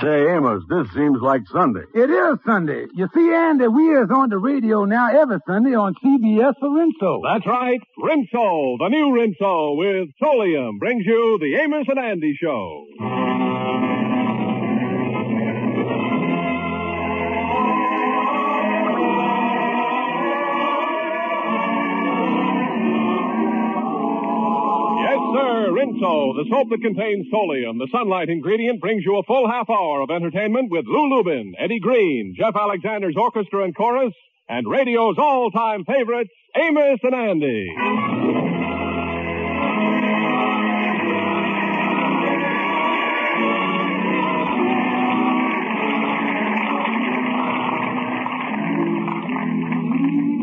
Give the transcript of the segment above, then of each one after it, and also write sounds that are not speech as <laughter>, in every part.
Say, Amos, this seems like Sunday. It is Sunday. You see, Andy, we is on the radio now every Sunday on CBS for Rinso. That's right. Rinso, the new Rinso with Solium brings you the Amos and Andy Show. Rinso, the soap that contains Solium, the sunlight ingredient, brings you a full half hour of entertainment with Lou Lubin, Eddie Green, Jeff Alexander's orchestra and chorus, and radio's all-time favorites, Amos and Andy.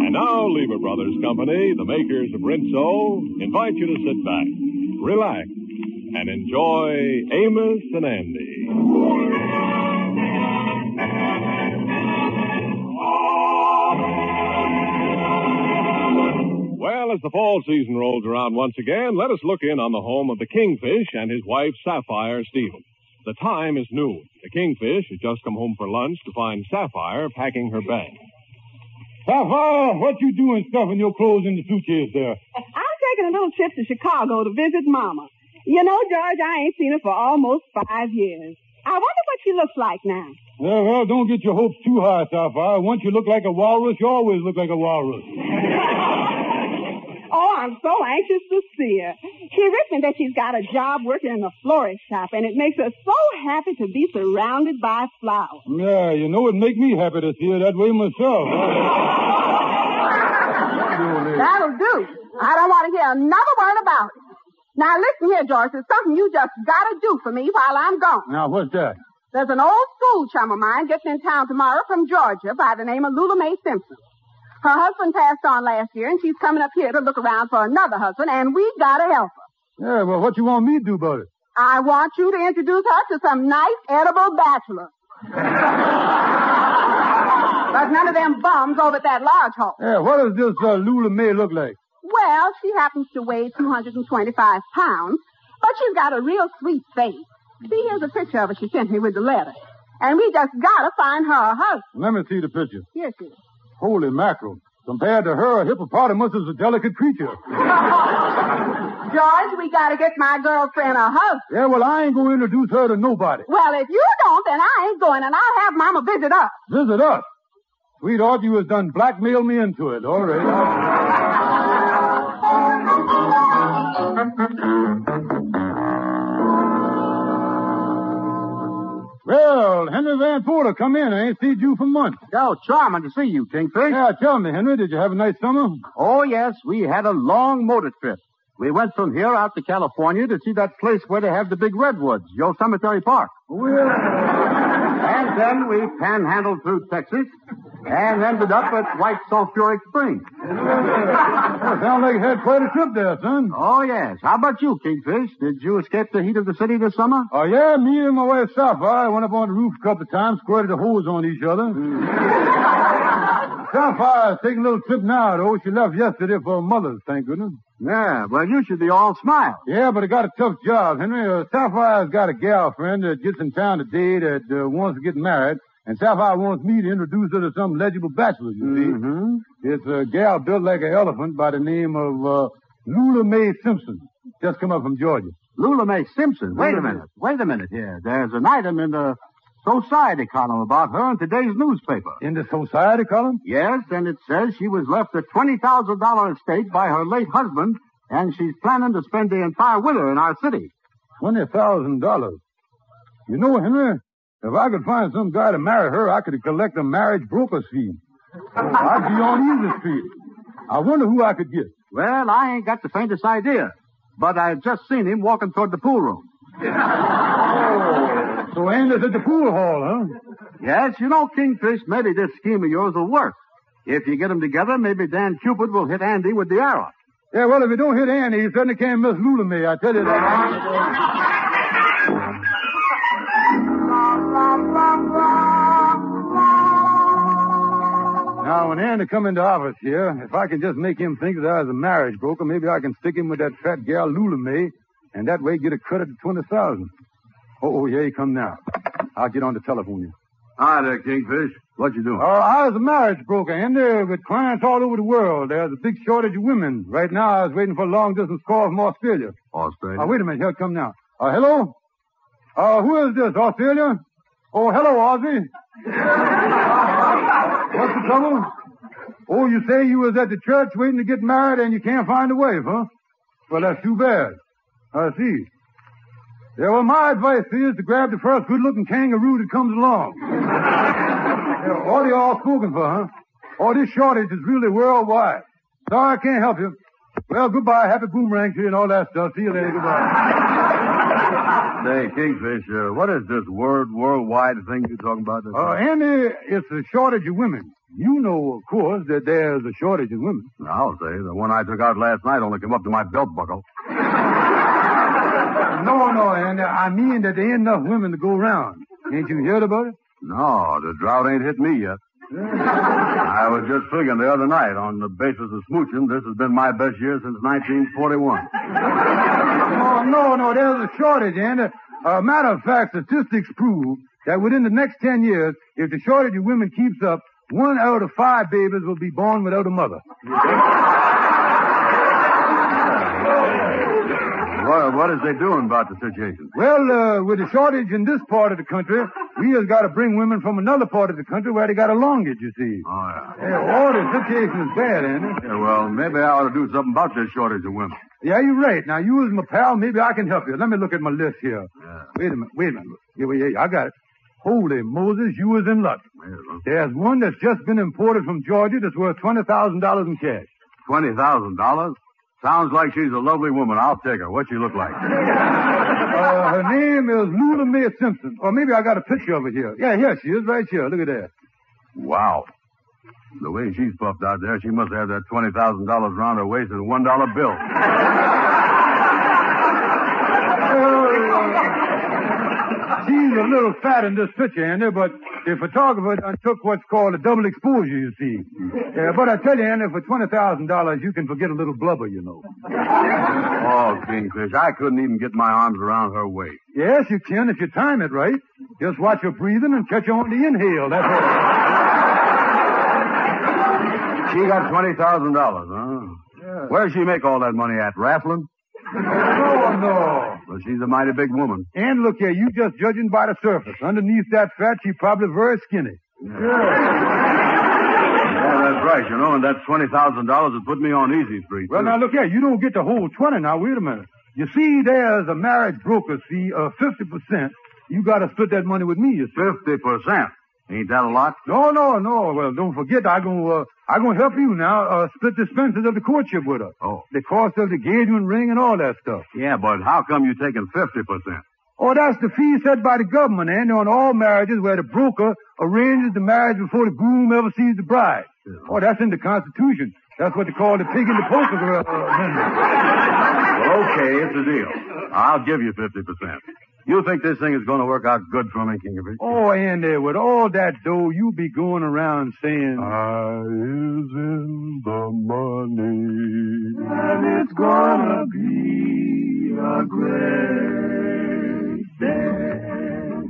And now, Lever Brothers Company, the makers of Rinso, invite you to sit back, relax, and enjoy Amos and Andy. Well, as the fall season rolls around once again, let us look in on the home of the Kingfish and his wife, Sapphire Stevens. The time is noon. The Kingfish has just come home for lunch to find Sapphire packing her bag. Sapphire, what you doing stuffing your clothes in the suitcase there? Taking a little trip to Chicago to visit Mama. You know, George, I ain't seen her for almost five years. I wonder what she looks like now. Well, well, don't get your hopes too high, Sapphire. Once you look like a walrus, you always look like a walrus. <laughs> Oh, I'm so anxious to see her. She wrote me that she's got a job working in a florist shop, and it makes her so happy to be surrounded by flowers. Yeah, you know it'd make me happy to see her that way myself. <laughs> That'll do. I don't want to hear another word about it. Now listen here, George. There's something you just gotta do for me while I'm gone. now, what's that? There's an old school chum of mine getting in town tomorrow from Georgia by the name of Lula Mae Simpson. Her husband passed on last year, and she's coming up here to look around for another husband, and we gotta help her. Yeah, well, what you want me to do about it? I want you to introduce her to some nice, edible bachelor. <laughs> but none of them bums over at that lodge hall. Yeah, what does this uh, Lula May look like? Well, she happens to weigh 225 pounds, but she's got a real sweet face. See, here's a picture of her she sent me with the letter. And we just gotta find her a husband. Let me see the picture. Here she is. Holy mackerel. Compared to her, a hippopotamus is a delicate creature. <laughs> George, we gotta get my girlfriend a husband. Yeah, well, I ain't to introduce her to nobody. Well, if you don't, then I ain't going, and I'll have Mama visit us. Visit us. Sweetheart, you has done blackmailed me into it. All right. Well, Henry Van Porter, come in. I ain't seen you for months. Oh, charming to see you, Kingfish. Yeah, tell me, Henry, did you have a nice summer? Oh, yes, we had a long motor trip. We went from here out to California to see that place where they have the big redwoods, Yosemite Park. Oh, well, And then we panhandled through Texas and ended up at White Sulphuric Springs. sounds like you had quite a trip there, son. Oh, yes. How about you, Kingfish? Did you escape the heat of the city this summer? Oh, yeah, me and my wife Sapphire went up on the roof a couple of times, squirted the hose on each other. Hmm. <laughs> Sapphire's taking a little trip now, though. She left yesterday for her mother's, thank goodness. Yeah, well, you should be all smile. Yeah, but I got a tough job, Henry. Uh, Sapphire's got a gal friend that gets in town today that uh, wants to get married, and Sapphire wants me to introduce her to some legible bachelor, you see. Mm-hmm. It's a gal built like an elephant by the name of uh, Lula Mae Simpson. Just come up from Georgia. Lula Mae Simpson. Wait a minute. Wait a minute here. There's an item in the society column about her in today's newspaper. In the society column? Yes, and it says she was left a $20,000 estate by her late husband, and she's planning to spend the entire winter in our city. Twenty thousand dollars. You know, Henry, if I could find some guy to marry her, I could collect a marriage broker's <laughs> fee. I'd be on easy street. I wonder who I could get. Well, I ain't got the faintest idea, but I've just seen him walking toward the pool room. Oh. So Andy's at the pool hall, huh? Yes, you know, Kingfish, maybe this scheme of yours will work. If you get them together, maybe Dan Cupid will hit Andy with the arrow. Yeah, well, if you don't hit Andy, you certainly can't miss Lula May. I tell you that. Now, when Andy come into office here, if I can just make him think that I was a marriage broker, maybe I can stick him with that fat gal Lula May, and that way get a credit of twenty thousand. Oh, oh, here he come now. I'll get on the telephone here. Hi there, Kingfish. What you doing? Uh, I was a marriage broker, Andy, with clients all over the world. There's a big shortage of women. Right now, I was waiting for a long-distance call from Australia. Australia. Uh, wait a minute. Here it come now. Uh, hello? Uh, who is this? Australia? Oh, hello, Ozzy. <laughs> What's the trouble? Oh, you say you was at the church waiting to get married and you can't find a wife, huh? Well, that's too bad. I see. Yeah, well, my advice is to grab the first good-looking kangaroo that comes along. yeah, all you all spoken for, huh? Oh, this shortage is really worldwide. Sorry I can't help you. Well, goodbye. Happy boomerang to you and all that stuff. See you later. Goodbye. Say, Kingfish, uh, what is this word worldwide thing you're talking about? Uh, Andy, it's a shortage of women. You know, of course, that there's a shortage of women. I'll say. The one I took out last night only came up to my belt buckle. No, and Andy. I mean that there ain't enough women to go around. Ain't you heard about it? No, the drought ain't hit me yet. <laughs> I was just figuring the other night, on the basis of smooching, this has been my best year since 1941. No, no, no, there's a shortage, Andy. Uh, matter of fact, statistics prove that within the next 10 years, if the shortage of women keeps up, one out of five babies will be born without a mother. <laughs> What, what is they doing about the situation? Well, uh, with the shortage in this part of the country, <laughs> we has got to bring women from another part of the country where they got a longage, you see. Oh, yeah. Yeah, all the situation is bad, Andy. Yeah, well, maybe I ought to do something about this shortage of women. Yeah, you're right. Now, you as my pal, maybe I can help you. Let me look at my list here. Yeah. Wait a minute, wait a minute. Here, wait, here, I got it. Holy Moses, you was in luck. Well, There's one that's just been imported from Georgia that's worth $20,000 in cash. $20,000? Sounds like she's a lovely woman. I'll take her. What she look like? <laughs> Uh, her name is Lula Mae Simpson. Or maybe I got a picture of her here. Yeah, here she is, right here. Look at that. Wow. The way she's puffed out there, she must have that $20,000 around her waist in a $1 bill. <laughs> A little fat in this picture, Andy, but the photographer took what's called a double exposure, you see. Yeah, but I tell you, Andy, for $20,000, you can forget a little blubber, you know. Oh, Kingfish, I couldn't even get my arms around her waist. Yes, you can if you time it right. Just watch her breathing and catch her on the inhale. That's all. She got $20,000, huh? Where's she make all that money at? Raffling? No, no. Well, she's a mighty big woman. And look here, you just judging by the surface. Underneath that fat, she's probably very skinny. Yeah, that's right, you know, and that $20,000 would put me on easy street. Well, too. now look here, you don't get the whole 20 now. Wait a minute. You see, there's a marriage broker fee of 50%. You gotta split that money with me, you see. 50%. Ain't that a lot? No, no, no. Well, don't forget, I gonna, uh, I gonna help you now, uh, split the expenses of the courtship with her. Oh. The cost of the engagement ring and all that stuff. Yeah, but how come you're taking 50%? Oh, that's the fee set by the government, and on all marriages where the broker arranges the marriage before the groom ever sees the bride. Oh, that's in the Constitution. That's what they call the pig in the poker uh. Well, okay, it's a deal. I'll give you 50%. You think this thing is going to work out good for me, Kingerby? Oh, Andy, with all that dough, you be going around saying, I is in the money. and it's gonna be a great day.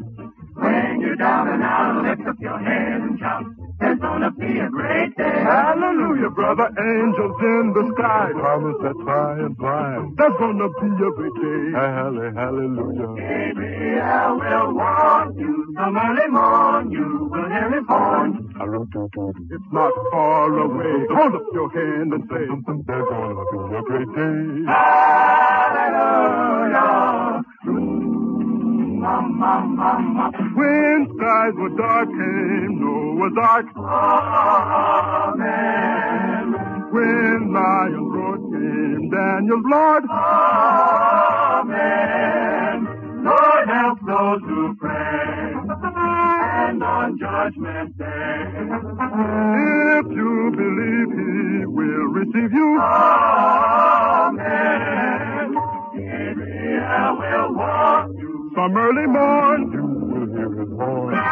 When you're down and out, lift up your head and shout. It's gonna be a great day. Hallelujah, brother. Angels in the sky. Promise that by and by. That's gonna be a great day. Halle, hallelujah. I will warn you, some early morn you will hear his horn. It's not far away. Hold up your hand and say, There's gonna be a great day. Hallelujah. When skies were dark came Noah's ark. Amen. When lions roared came Daniel's Lord. Amen. Lord, help those who pray. And on judgment day. If you believe he will receive you. Amen. Gabriel will walk you. Some early morn hear.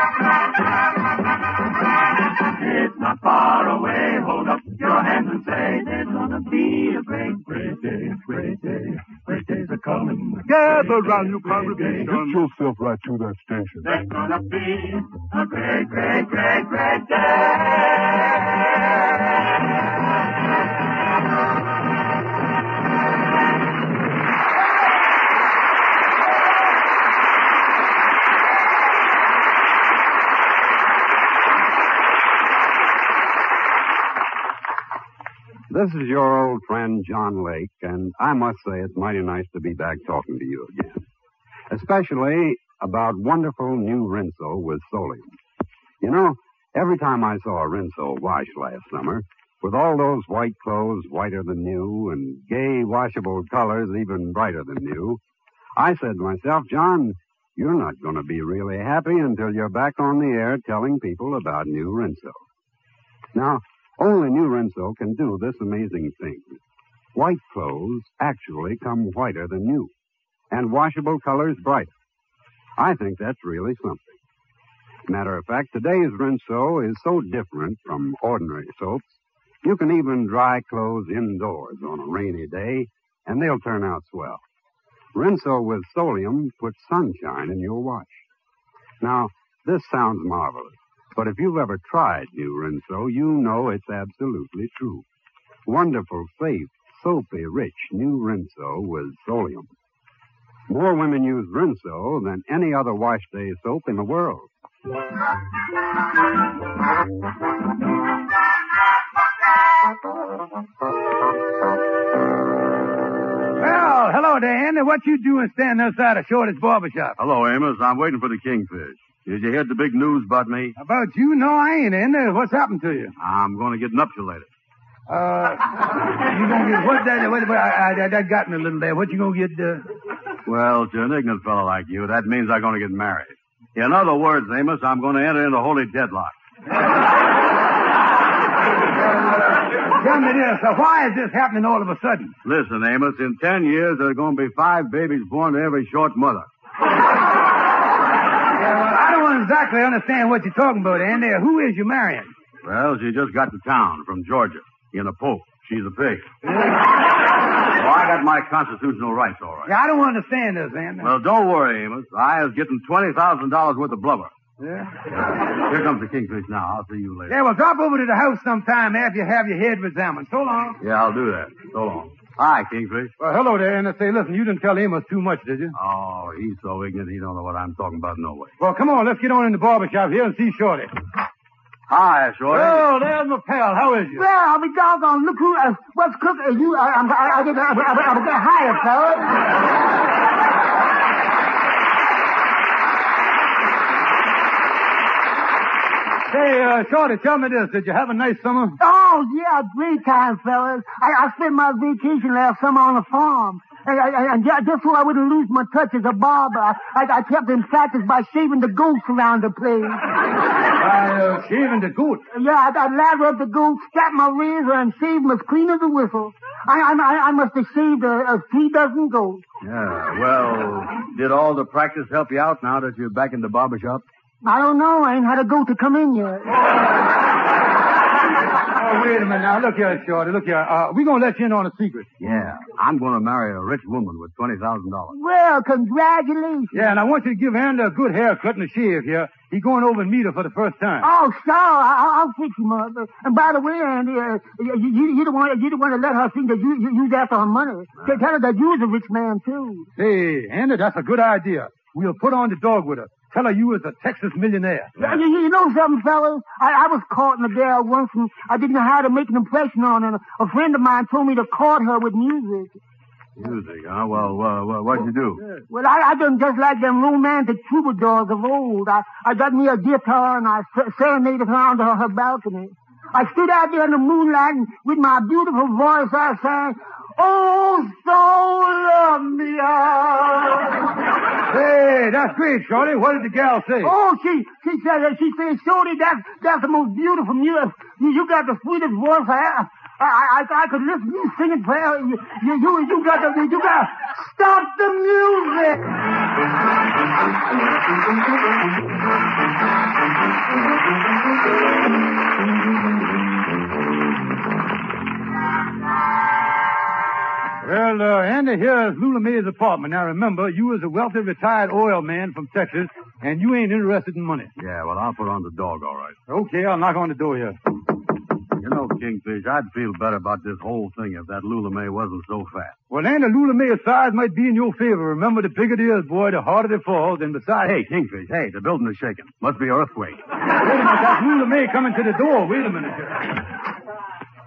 It's not far away. Hold up your hands and say, there's gonna be a great, great day, great day. Great days are coming. Gather round, you congregation. Get yourself right to that station. There's gonna be a great, great, great, great day. This is your old friend, John Lake, and I must say it's mighty nice to be back talking to you again. Especially about wonderful new Rinso with Solium. You know, every time I saw a Rinso wash last summer, with all those white clothes whiter than new and gay washable colors even brighter than new, I said to myself, John, you're not going to be really happy until you're back on the air telling people about new Rinso. Now, only new Rinso can do this amazing thing. White clothes actually come whiter than new, and washable colors brighter. I think that's really something. Matter of fact, today's Rinso is so different from ordinary soaps, you can even dry clothes indoors on a rainy day, and they'll turn out swell. Rinso with Solium puts sunshine in your wash. Now, this sounds marvelous, but if you've ever tried new Rinso, you know it's absolutely true. Wonderful, safe, soapy, rich new Rinso with Solium. More women use Rinso than any other wash day soap in the world. Well, hello Dan. What you doing standing outside of Shorty's barber shop? Hello, Amos. I'm waiting for the kingfish. Did you hear the big news about me? About you? No, I ain't, Andy. What's happened to you? I'm going to get nuptialated. Uh, you gonna get what? That, what, what I, I, that got me a little there. What you gonna get? Uh... Well, to an ignorant fellow like you, that means I'm going to get married. In other words, Amos, I'm going to enter into holy deadlock. Tell me this. Uh, why is this happening all of a sudden? Listen, Amos, in ten years, there are going to be five babies born to every short mother. Yeah, well, I don't exactly understand what you're talking about, Andy. Who is you marrying? Well, she just got to town from Georgia in a poke. She's a pig. <laughs> well, I got my constitutional rights, all right. Yeah, I don't understand this, Andy. Well, don't worry, Amos. I was getting $20,000 worth of blubber. yeah? Here comes the kingfish now. I'll see you later. Yeah, well, drop over to the house sometime after you have your head examined. So long. Yeah, I'll do that. So long. Hi, kingfish. Well, hello there, Andy. Say, listen, you didn't tell Amos too much, did you? Oh, he's so ignorant he don't know what I'm talking about no way. Well, come on, let's get on in the barber shop here and see Shorty. Hi, Shorty. Oh, there's my pal. How is you? Well, I'll be doggone. Look who, uh, what's cooking? You, I, I'm, I, I, I, I, I, I get hired, fellas. Say, uh, Shorty, tell me this. Did you have a nice summer? Oh, yeah, great time, fellas. I, I spent my vacation last summer on a farm. And, and, and just so I wouldn't lose my touch as a barber, I, I, kept in practice by shaving the goats around the place. I, uh, shaving the goat. Yeah, I, I lather up the goat, strap my razor, and shave 'em as clean as a whistle. I, I, I- I must have shaved a, a three dozen goats. Yeah, well, did all the practice help you out now that you're back in the barber shop? I don't know. I ain't had a goat to come in yet. <laughs> Oh, wait a minute now. Look here, Shorty. Look here. Uh, we gonna let you in on a secret. Yeah, I'm going to marry a rich woman with $20,000. Well, congratulations. Yeah, and I want you to give Andy a good haircut and a shave here. He going over and meet her for the first time. Oh, sure. I, I'll fix him up. And by the way, Andy, uh, you, you, you don't want you don't want to let her think that you, you you's after her money. Tell tell her that you's a rich man too. Hey, Andy, that's a good idea. We'll put on the dog with her. Tell her you was a Texas millionaire. You, you- you know something, fellas? I, I was caught in a gal once, and I didn't know how to make an impression on her. A friend of mine told me to court her with music. Music, huh? Well, uh, well what'd you do? Well, I, I done just like them romantic troubadours of old. I, I got me a guitar and I serenaded her onto her balcony. I stood out there in the moonlight and with my beautiful voice I sang, Oh, ah." Hey, that's great, Shorty. What did the gal say? Oh, she, she said, she said, Shorty, that's, that's the most beautiful music. You, got the sweetest voice I, I, I, I could listen to you singing forever. You, you, you, you got the, you got, stop the music. Well, uh, Andy, Andy, here's Lula May's apartment. Now remember, you was a wealthy retired oil man from Texas, and you ain't interested in money. Yeah, well, I'll put on the dog, all right. Okay, I'll knock on the door here. You know, Kingfish, I'd feel better about this whole thing if that Lula May wasn't so fat. Well, Andy, Lula May's size might be in your favor. Remember, the bigger it is, boy, the harder it falls. And besides, Hey, Kingfish, hey, the building is shaking. Must be earthquake. wait a minute, that's Lula May coming to the door. Wait a minute.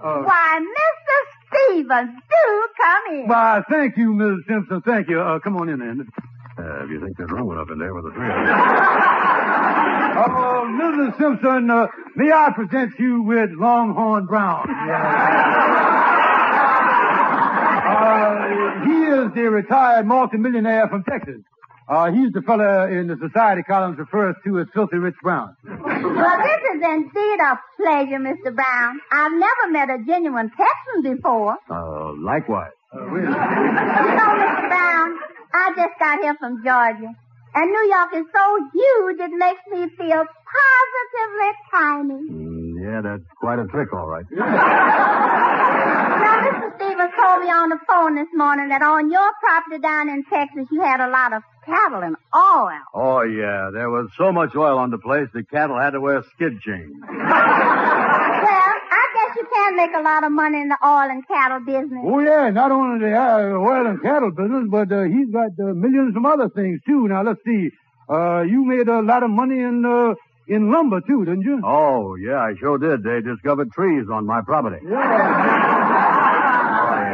Uh, Why, Mr. Stevens, do come in. why, thank you, Mrs. Simpson. Thank you. Uh, come on in, Andy. Uh, if you think there's room enough in there with the three of us. Oh, Mrs. Simpson, uh, may I present you with Longhorn Brown? <laughs> Uh, he is the retired multimillionaire from Texas. Uh, he's the fella in the society columns refers to as Filthy Rich Brown. Well, this is indeed a pleasure, Mr. Brown. I've never met a genuine Texan before. Uh, likewise. Uh, wait a. You know, Mr. Brown, I just got here from Georgia. And New York is so huge, it makes me feel positively tiny. Yeah, that's quite a trick, all right. Now, Mr. Stevens told me on the phone this morning that on your property down in Texas, you had a lot of cattle and oil. Oh, yeah, there was so much oil on the place, the cattle had to wear skid chains. <laughs> Well, I guess you can make a lot of money in the oil and cattle business. Oh, yeah, not only the uh, oil and cattle business, but uh, he's got uh, millions from other things, too. Now, let's see. Uh, you made a lot of money in, uh, in lumber, too, didn't you? Oh, yeah, I sure did. They discovered trees on my property. Oh, yeah,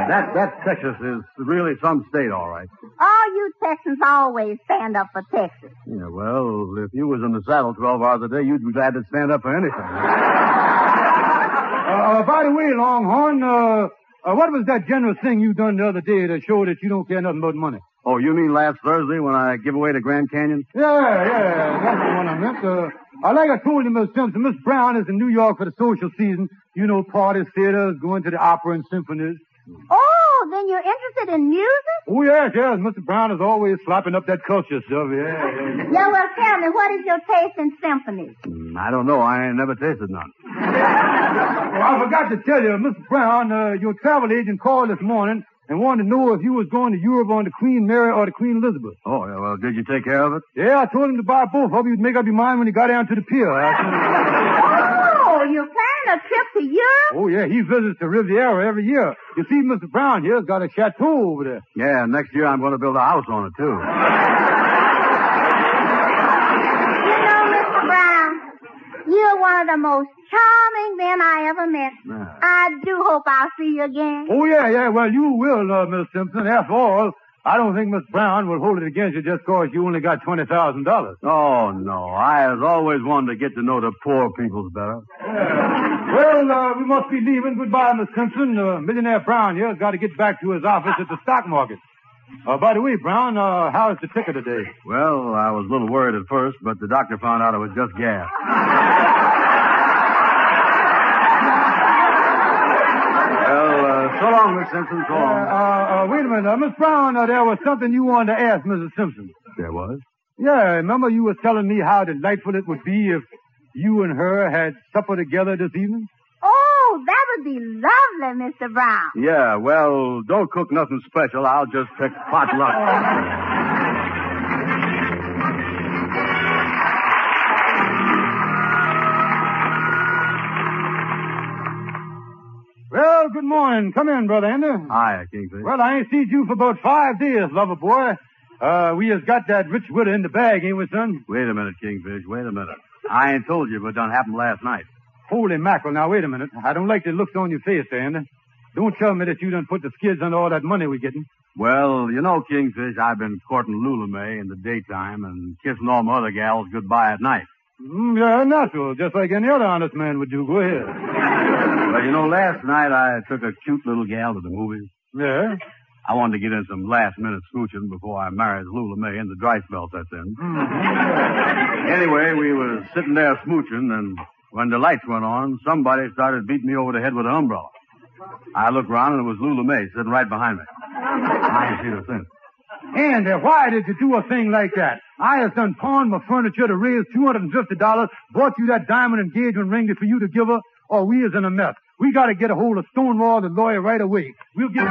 that, that Texas is really some state, all right. All you Texans always stand up for Texas. Yeah, well, if you was in the saddle 12 hours a day, you'd be glad to stand up for anything. Uh, uh, by the way, Longhorn, uh, uh, what was that generous thing you done the other day to show that you don't care nothing about money? Oh, you mean last Thursday when I give away the Grand Canyon? Yeah, yeah, that's the one I meant. Uh, uh, like I told you, Miss Simpson, Miss Brown is in New York for the social season. You know, parties, theaters, going to the opera and symphonies. Oh, then you're interested in music? Oh, yes, yes. Mr. Brown is always slapping up that culture stuff. Yeah, <laughs> well, tell me, what is your taste in symphonies? Mm, I don't know. I ain't never tasted none. <laughs> Well, I forgot to tell you, Mr. Brown, uh, your travel agent called this morning and wanted to know if you was going to Europe on the Queen Mary or the Queen Elizabeth. Oh, yeah, well, did you take care of it? Yeah, I told him to buy both. Hope you'd make up your mind when he got down to the pier. I- <laughs> Oh, you're planning a trip to Europe? oh, yeah, he visits the Riviera every year. You see, Mr. Brown here's got a chateau over there. Yeah, next year I'm going to build a house on it, too. <laughs> You know, Mr. Brown, you're one of the most charming men I ever met. Yeah. I do hope I'll see you again. Oh, yeah, yeah, well, you will, uh, Miss Simpson. After all, I don't think Miss Brown will hold it against you just because you only got $20,000. Oh, no. I has always wanted to get to know the poor peoples better. <laughs> Well, uh, we must be leaving. Goodbye, Miss Simpson. Uh, Millionaire Brown here's got to get back to his office at the stock market. Uh, by the way, Brown, uh, how's the ticker today? Well, I was a little worried at first, but the doctor found out it was just gas. well, uh, so long, Miss Simpson. So Uh, long. uh, uh, wait a minute. Uh, Miss Brown, uh, there was something you wanted to ask Mrs. Simpson. there was? Yeah, remember you were telling me how delightful it would be if you and her had supper together this evening? Oh, that would be lovely, Mr. Brown. Yeah, well, don't cook nothing special. I'll just pick potluck. Well, good morning. Come in, Brother Andy. Hiya, Kingfish. Well, I ain't seen you for about five days, lover boy. Uh, we has got that rich widow in the bag, ain't we, son? Wait a minute, Kingfish. Wait a minute. I ain't told you, but it done happened last night. Holy mackerel. Now, wait a minute. I don't like the looks on your face, Andy. Don't tell me that you done put the skids on all that money we're getting. Well, you know, Kingfish, I've been courting Lula May in the daytime and kissing all my other gals goodbye at night. Mm, yeah, natural. Just like any other honest man would do. Go ahead. well, you know, last night I took a cute little gal to the movies. Yeah? I wanted to get in some last minute smooching before I married Lula May and the dry spell sets in. Anyway, we was sitting there smooching and when the lights went on, somebody started beating me over the head with an umbrella. I looked around and it was Lula May sitting right behind me. I ain't seen her since. Andy, why did you do a thing like that? I have done pawned my furniture to raise $250, bought you that diamond engagement ring for you to give her, or we is in a mess. We gotta get a hold of Stonewall, the lawyer, right away. We'll get...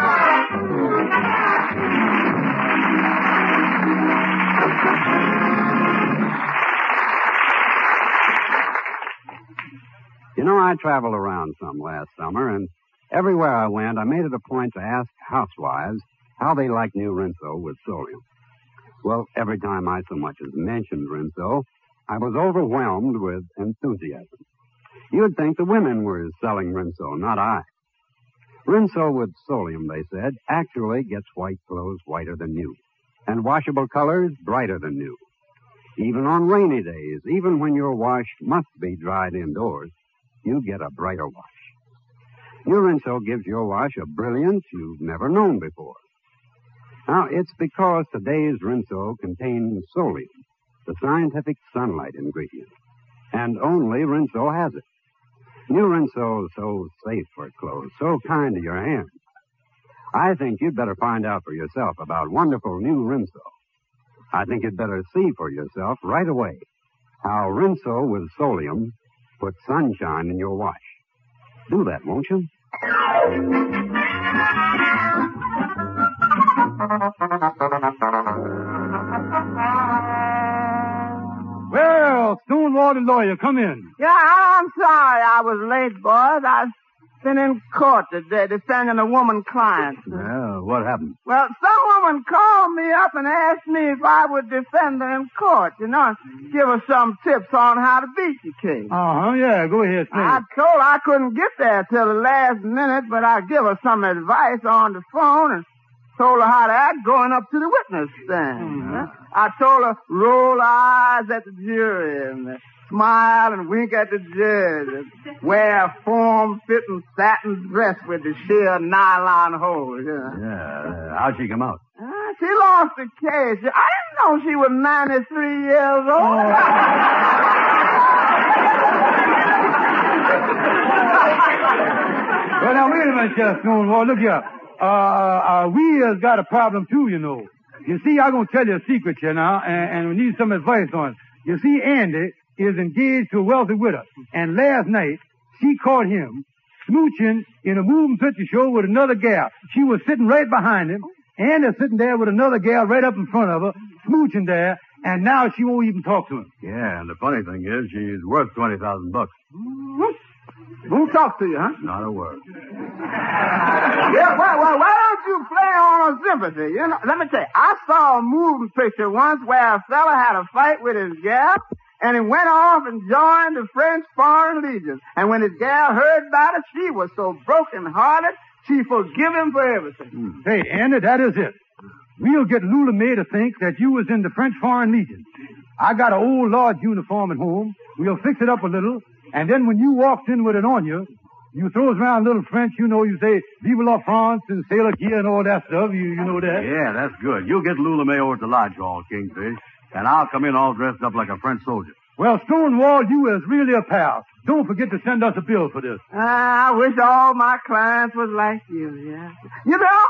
You know, I traveled around some last summer, and everywhere I went, I made it a point to ask housewives how they like new Rinso with Solium. Well, every time I so much as mentioned Rinso, I was overwhelmed with enthusiasm. You'd think the women were selling Rinso, not I. Rinso with Solium, they said, actually gets white clothes whiter than new, and washable colors brighter than new. Even on rainy days, even when your wash must be dried indoors, you get a brighter wash. New Rinso gives your wash a brilliance you've never known before. Now, it's because today's Rinso contains Solium, the scientific sunlight ingredient. And only Rinso has it. New Rinso is so safe for clothes, so kind to your hands. I think you'd better find out for yourself about wonderful new Rinso. I think you'd better see for yourself right away how Rinso with Solium puts sunshine in your wash. Do that, won't you? Well, Stonewall lawyer, come in. Yeah, I'm sorry I was late, boys. I've been in court today defending a woman client. Well, what happened? Well, some woman called me up and asked me if I would defend her in court, you know, give her some tips on how to beat the case. Uh-huh, yeah, go ahead, say I told her I couldn't get there till the last minute, but I give her some advice on the phone and told her how to act going up to the witness stand. huh? I told her roll eyes at the jury and smile and wink at the judge and wear a form-fitting satin dress with the sheer nylon hose. You know. Yeah, uh, how'd she come out? Uh, she lost the case. I didn't know she was 93 years old. <laughs> Well, now, wait a minute, Sheriff Stonewall. Look here. Uh, uh, we has got a problem, too, you know. You see, I'm going to tell you a secret here now, and, and we need some advice on it. You see, Andy is engaged to a wealthy widow, and last night, she caught him smooching in a moving picture show with another gal. She was sitting right behind him, Andy sitting there with another gal right up in front of her, smooching there, and now she won't even talk to him. Yeah, and the funny thing is, she's worth 20000 bucks. Who talked to you, huh? Not a word. <laughs> Yeah, well, well, why don't you play on her sympathy? You know, let me tell you, I saw a moving picture once where a fella had a fight with his gal, and he went off and joined the French Foreign Legion. And when his gal heard about it, she was so broken-hearted, she forgive him for everything. Hmm. Hey, Andy, that is it. We'll get Lula May to think that you was in the French Foreign Legion. I got an old lodge uniform at home. We'll fix it up a little, and then when you walked in with it on you, you throws around a little French, you know, you say, Vive la France and Sailor Gear and all that stuff. You, you know that? Yeah, that's good. You get Lula May over at the lodge hall, Kingfish, and I'll come in all dressed up like a French soldier. Well, Stonewall, you is really a pal. Don't forget to send us a bill for this. Ah, I wish all my clients was like you, yeah. You know,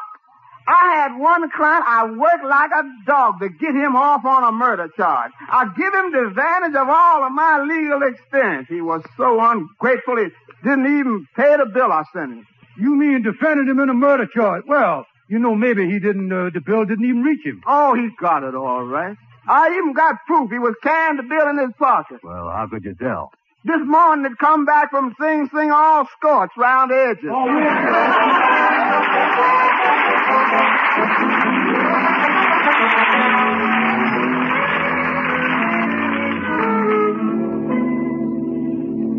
I had one client I worked like a dog to get him off on a murder charge. I give him the advantage of all of my legal experience. He was so ungrateful he didn't even pay the bill I sent him. You mean defended him in a murder charge? Well, you know, maybe he didn't, uh, the bill didn't even reach him. Oh, he got it all right. I even got proof he was carrying the bill in his pocket. Well, how could you tell? This morning it come back from Sing Sing all scorched round the edges. Oh,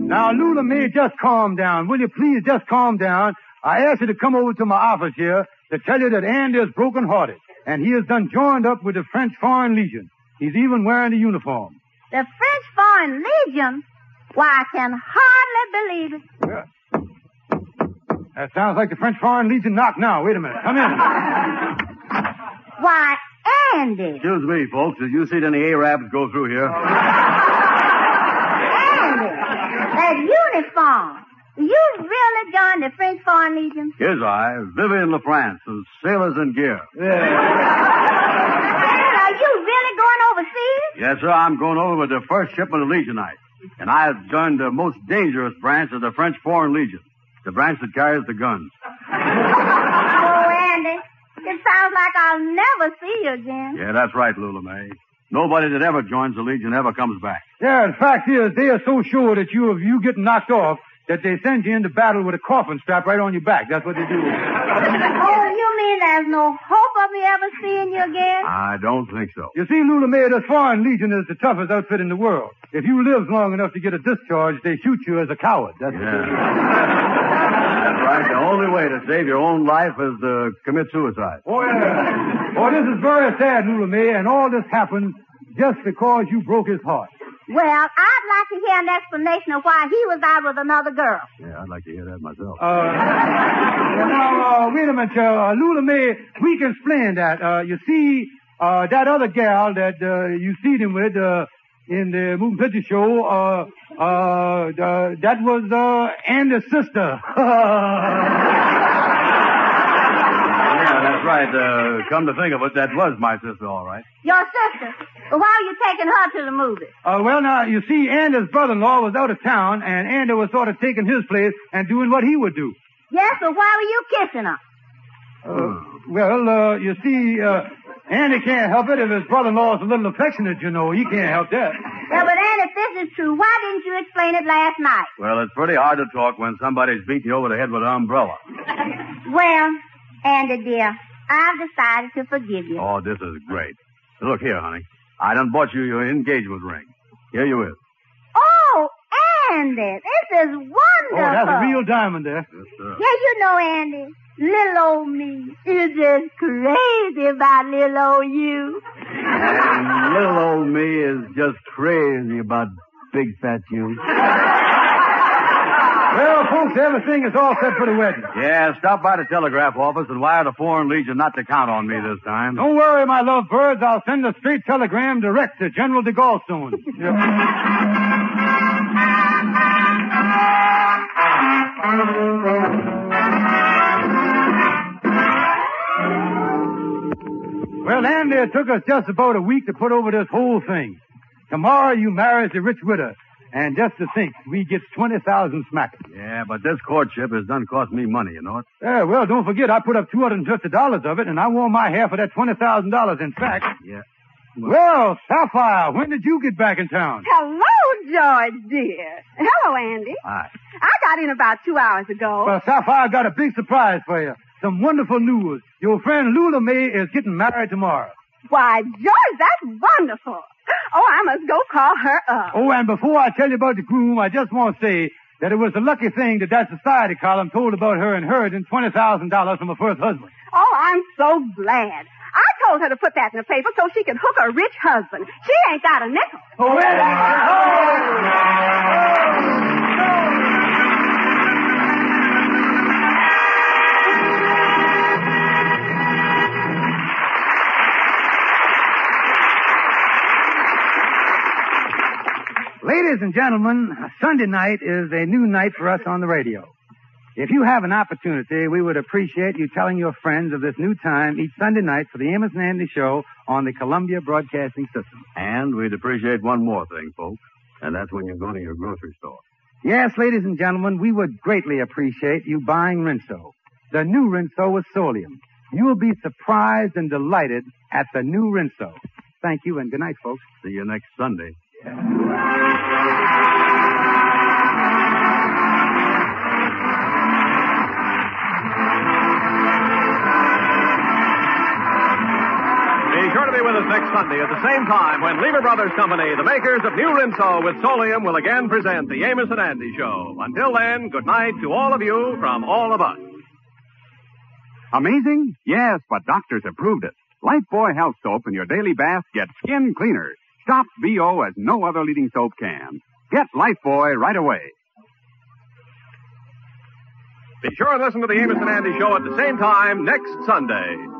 now, Lula May, just calm down. Will you please just calm down? I asked you to come over to my office here to tell you that Andy is broken-hearted, and he has done joined up with the French Foreign Legion. He's even wearing the uniform. The French Foreign Legion? Why, I can hardly believe it. Yeah. That sounds like the French Foreign Legion knock now. Wait a minute. Come in. <laughs> Why, Andy. Excuse me, folks. Did you see any Arabs go through here? Andy. That uniform. You really joined the French Foreign Legion? Here's I, Vivian LaFrance, of Sailors in Gear. And are you really going overseas? Yes, sir, I'm going over with the first shipment of the Legionite. And I have joined the most dangerous branch of the French Foreign Legion, the branch that carries the guns. Oh, Andy. It sounds like I'll never see you again. Yeah, that's right, Lula May. Nobody that ever joins the Legion ever comes back. Yeah, the fact is, they are so sure that you, of you getting knocked off, that they send you into battle with a coffin strapped right on your back. That's what they do. <laughs> Oh, you mean there's no hope of me ever seeing you again? I don't think so. You see, Lula May, this Foreign Legion is the toughest outfit in the world. If you live long enough to get a discharge, they shoot you as a coward. That's Yeah. That's right. The only way to save your own life is to commit suicide. Oh, yeah. Oh, this is very sad, Lula May, and all this happened just because you broke his heart. Well, I'd like to hear an explanation of why he was out with another girl. Yeah, I'd like to hear that myself. Uh, well, now, uh, wait a minute, uh, Lula May, we can explain that. Uh, you see, uh, that other gal that, uh, you see him with, uh, in the moving picture show, uh, uh, uh, that was, uh, Andy's sister. <laughs> Right. Uh, come to think of it, that was my sister, all right. Your sister. Well, why were you taking her to the movies? Uh, well, now, you see, Andy's brother-in-law was out of town, and Andy was sort of taking his place and doing what he would do. Yes, but why were you kissing her? Uh, well, uh, you see, uh, Andy can't help it if his brother-in-law is a little affectionate, you know. He can't help that. Well, but Ann, if this is true, why didn't you explain it last night? Well, it's pretty hard to talk when somebody's beating you over the head with an umbrella. <laughs> Well, Andy, dear, I've decided to forgive you. Oh, this is great. Look here, honey. I done bought you your engagement ring. Here you is. Oh, Andy, this is wonderful. Oh, that's a real diamond there. Yes, sir. Yeah, you know, Andy, little old me is just crazy about little old you. And little old me is just crazy about big fat you. <laughs> Well, folks, everything is all set for the wedding. Yeah, stop by the telegraph office and wire the Foreign Legion not to count on me this time. Don't worry, my love birds. I'll send a straight telegram direct to General de Gaulle soon. Well, Andy, it took us just about a week to put over this whole thing. Tomorrow you marry the rich widow. And just to think, we gets 20,000 smackers. Yeah, but this courtship has done cost me money, you know it? Yeah, well, don't forget, I put up $250 of it, and I want my half of that $20,000. In fact, Yeah. well, Sapphire, when did you get back in town? Hello, George, dear. Hello, Andy. Hi. I got in about two hours ago. Well, Sapphire I got a big surprise for you. Some wonderful news. Your friend Lula May is getting married tomorrow. Why, George, that's wonderful. <laughs> Oh, I must go call her up. Oh, and before I tell you about the groom, I just want to say that it was a lucky thing that that society column told about her inheriting $20,000 from her first husband. Oh, I'm so glad. I told her to put that in the paper so she could hook a rich husband. She ain't got a nickel. Oh, Ladies and gentlemen, Sunday night is a new night for us on the radio. If you have an opportunity, we would appreciate you telling your friends of this new time each Sunday night for the Amos and Andy Show on the Columbia Broadcasting System. And we'd appreciate one more thing, folks. And that's when you go to your grocery store. Yes, ladies and gentlemen, we would greatly appreciate you buying Rinso. The new Rinso with Solium. You will be surprised and delighted at the new Rinso. Thank you and good night, folks. See you next Sunday. Be sure to be with us next Sunday at the same time when Lever Brothers Company, the makers of New Rinso with Solium, will again present the Amos and Andy Show. Until then, good night to all of you from all of us. Amazing? Yes, but doctors have proved it. Lifebuoy Health Soap in your daily bath gets skin cleaner. Stops BO as no other leading soap can. Get Lifebuoy right away. Be sure and listen to the Amos and Andy Show at the same time next Sunday.